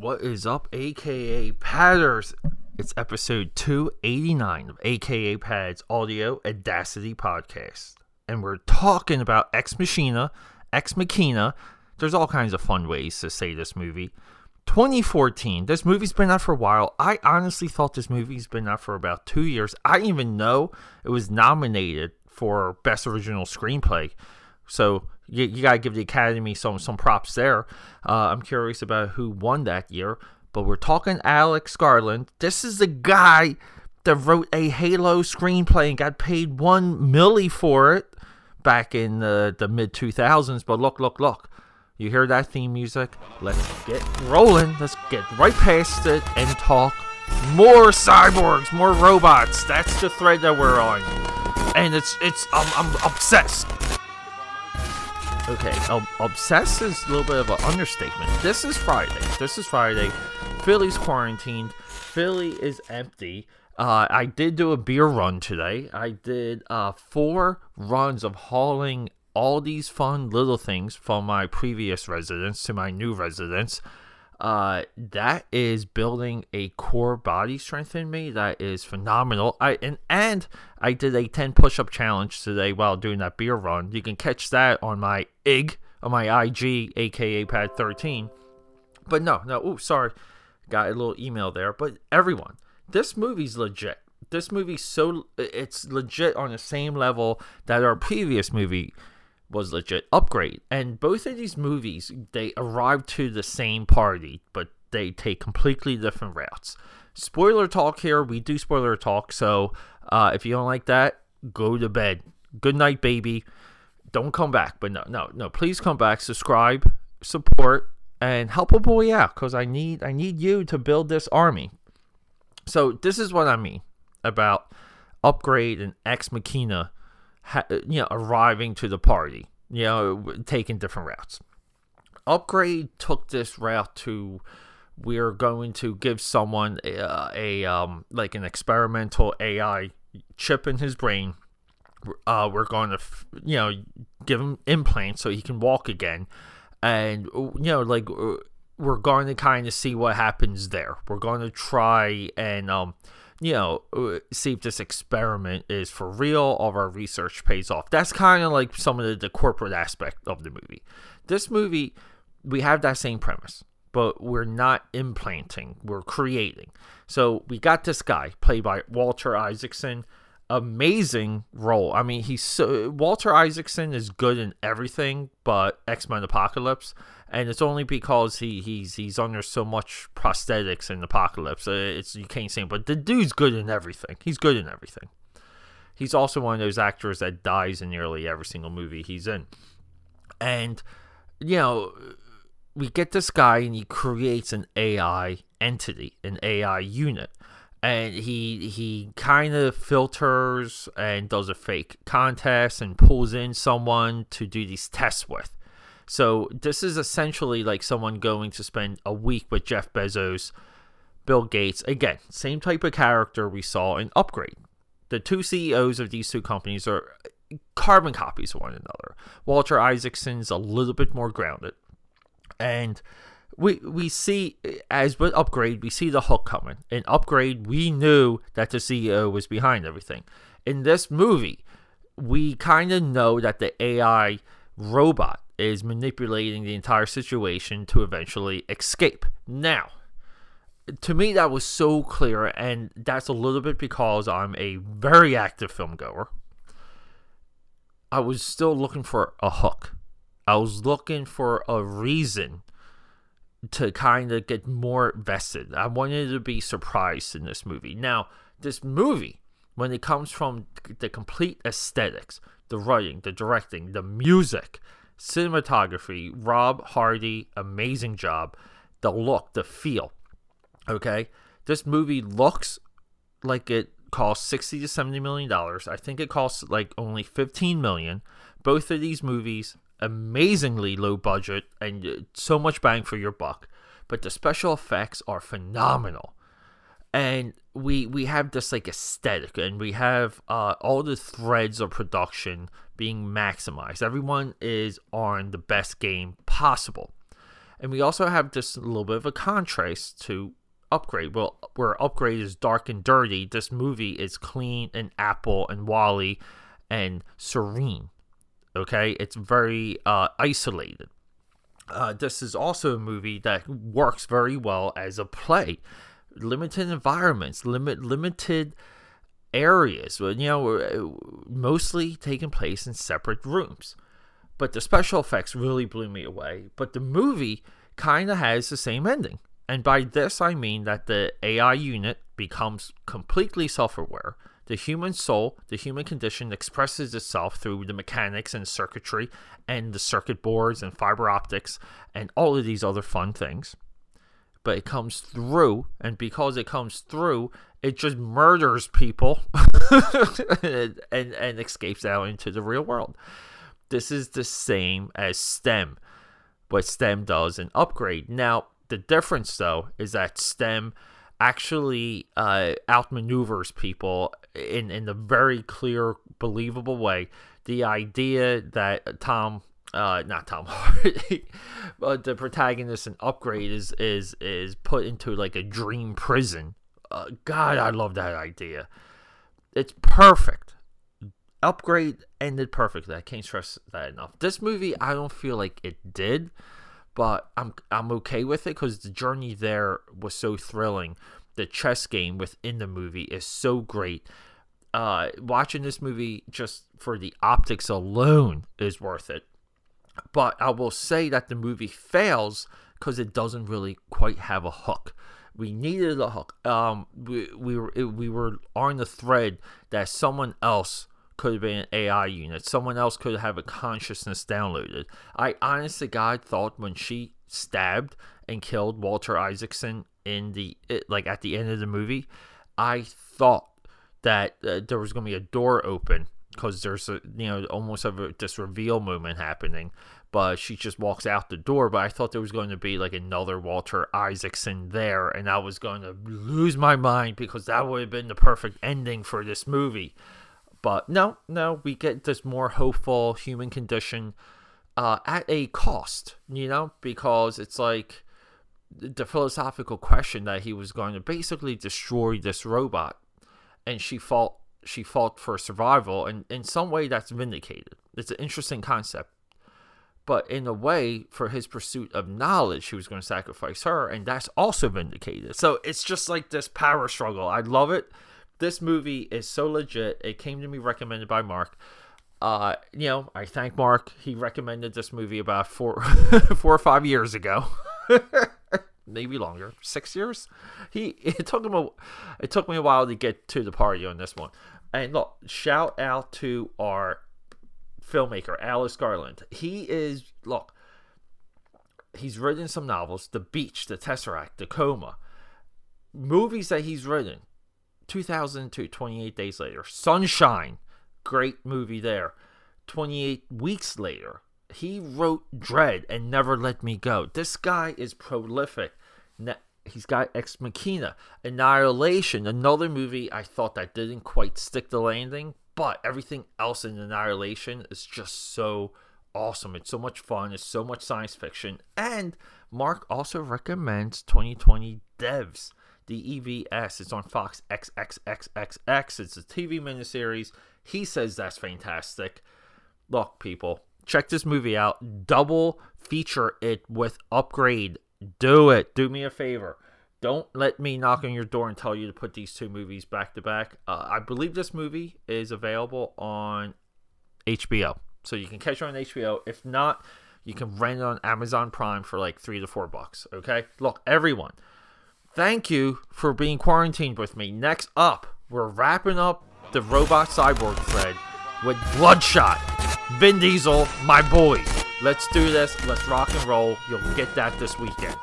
What is up, aka Padders? It's episode 289 of aka Pads Audio Audacity Podcast. And we're talking about Ex Machina, Ex Machina. There's all kinds of fun ways to say this movie. 2014. This movie's been out for a while. I honestly thought this movie's been out for about two years. I didn't even know it was nominated for Best Original Screenplay. So you, you gotta give the Academy some some props there. Uh, I'm curious about who won that year, but we're talking Alex Garland. This is the guy that wrote a Halo screenplay and got paid one milli for it back in the, the mid 2000s. But look, look, look. You hear that theme music? Let's get rolling. Let's get right past it and talk more cyborgs, more robots. That's the thread that we're on, and it's it's I'm, I'm obsessed. Okay, um, obsessed is a little bit of an understatement. This is Friday. This is Friday. Philly's quarantined. Philly is empty. Uh, I did do a beer run today. I did uh, four runs of hauling all these fun little things from my previous residence to my new residence. Uh, that is building a core body strength in me that is phenomenal. I and and I did a 10 push-up challenge today while doing that beer run. You can catch that on my IG on my IG, aka Pad 13. But no, no, oh sorry, got a little email there. But everyone, this movie's legit. This movie's so it's legit on the same level that our previous movie was legit upgrade. And both of these movies they arrive to the same party but they take completely different routes. Spoiler talk here. We do spoiler talk. So uh, if you don't like that go to bed. Good night baby. Don't come back. But no no no. Please come back. Subscribe support and help a boy out because i need i need you to build this army. So this is what i mean about upgrade and ex machina ha- you know, arriving to the party, you know, taking different routes. Upgrade took this route to we're going to give someone a, a um like an experimental AI chip in his brain. Uh, we're going to you know give him implants so he can walk again, and you know like we're going to kind of see what happens there. We're going to try and um you know, uh, see if this experiment is for real or our research pays off. That's kind of like some of the, the corporate aspect of the movie. This movie, we have that same premise, but we're not implanting, we're creating. So we got this guy played by Walter Isaacson. Amazing role. I mean, he's so Walter Isaacson is good in everything but X Men Apocalypse and it's only because he he's he's under so much prosthetics in Apocalypse. Uh, it's you can't say, but the dude's good in everything. He's good in everything. He's also one of those actors that dies in nearly every single movie he's in, and you know we get this guy and he creates an AI entity, an AI unit. And he he kind of filters and does a fake contest and pulls in someone to do these tests with so this is essentially like someone going to spend a week with Jeff Bezos, Bill Gates. Again, same type of character we saw in Upgrade. The two CEOs of these two companies are carbon copies of one another. Walter Isaacson's a little bit more grounded. And we we see as with upgrade we see the hook coming in upgrade we knew that the ceo was behind everything in this movie we kind of know that the ai robot is manipulating the entire situation to eventually escape. Now, to me, that was so clear, and that's a little bit because I'm a very active film goer. I was still looking for a hook. I was looking for a reason to kind of get more vested. I wanted to be surprised in this movie. Now, this movie, when it comes from the complete aesthetics, the writing, the directing, the music, cinematography, Rob Hardy, amazing job. The look, the feel. Okay, this movie looks like it cost 60 to 70 million dollars. I think it costs like only 15 million. Both of these movies amazingly low budget and so much bang for your buck, but the special effects are phenomenal. And we we have this like aesthetic and we have uh, all the threads of production being maximized everyone is on the best game possible And we also have a little bit of a contrast to Upgrade. Well, where Upgrade is dark and dirty, this movie is clean and Apple and WALL-E and serene. Okay, it's very uh, isolated. Uh, this is also a movie that works very well as a play. Limited environments, limit limited areas. You know, mostly taking place in separate rooms. But the special effects really blew me away. But the movie kind of has the same ending. And by this, I mean that the AI unit becomes completely self aware. The human soul, the human condition, expresses itself through the mechanics and circuitry and the circuit boards and fiber optics and all of these other fun things. But it comes through, and because it comes through, it just murders people and, and, and escapes out into the real world. This is the same as STEM, what STEM does an Upgrade. Now, the difference, though, is that STEM actually uh, outmaneuvers people in in a very clear, believable way. The idea that Tom, uh, not Tom Hardy, but the protagonist in Upgrade is is is put into like a dream prison. Uh, God, I love that idea. It's perfect. Upgrade ended perfectly. I can't stress that enough. This movie, I don't feel like it did but I'm I'm okay with it because the journey there was so thrilling. The chess game within the movie is so great. Uh, watching this movie just for the optics alone is worth it. But I will say that the movie fails because it doesn't really quite have a hook. We needed a hook. Um, we we were we were on the thread that someone else could have been an AI unit. Someone else could have a consciousness downloaded. I honestly, God thought when she stabbed and killed Walter Isaacson in the like at the end of the movie, I thought that uh, there was going to be a door open because there's a you know almost of a, this reveal moment happening. But she just walks out the door but i thought there was going to be like another walter isaacson there and i was going to lose my mind because that would have been the perfect ending for this movie. But no, no, we get this more hopeful human condition uh, at a cost, you know, because it's like the philosophical question that he was going to basically destroy this robot, and she fought she fought for survival, and in some way that's vindicated. It's an interesting concept. But in a way, for his pursuit of knowledge, he was going to sacrifice her, and that's also vindicated. So it's just like this power struggle. I love it this movie is so legit. It came to me recommended by Mark. Uh, you know, I thank Mark. He recommended this movie about four, four or five years ago, maybe longer, six years. He it took him a, it took me a while to get to the party on this one. And look, shout out to our filmmaker Alex Garland. He is look. He's written some novels, The Beach, The Tesseract, The Coma, movies that he's written 2002, 28 days later. Sunshine, great movie there. 28 weeks later, he wrote Dredd and Never Let Me Go. This guy is prolific. He's got Ex Machina, Annihilation, another movie I thought that didn't quite stick the landing, but everything else in Annihilation is just so awesome. It's so much fun. It's so much science fiction. And Mark also recommends 2020 Devs the EVS. It's on Fox XXXXX. It's a TV miniseries. He says that's fantastic. Look, people, check this movie out. Double feature it with Upgrade. Do it. Do me a favor. Don't let me knock on your door and tell you to put these two movies back to back. Uh, I believe this movie is available on HBO. So you can catch it on HBO. If not, you can rent it on Amazon Prime for like three to four bucks. Okay? Look, everyone Thank you for being quarantined with me. Next up, we're wrapping up the robot cyborg thread with Bloodshot. Vin Diesel, my boy. Let's do this. Let's rock and roll. You'll get that this weekend.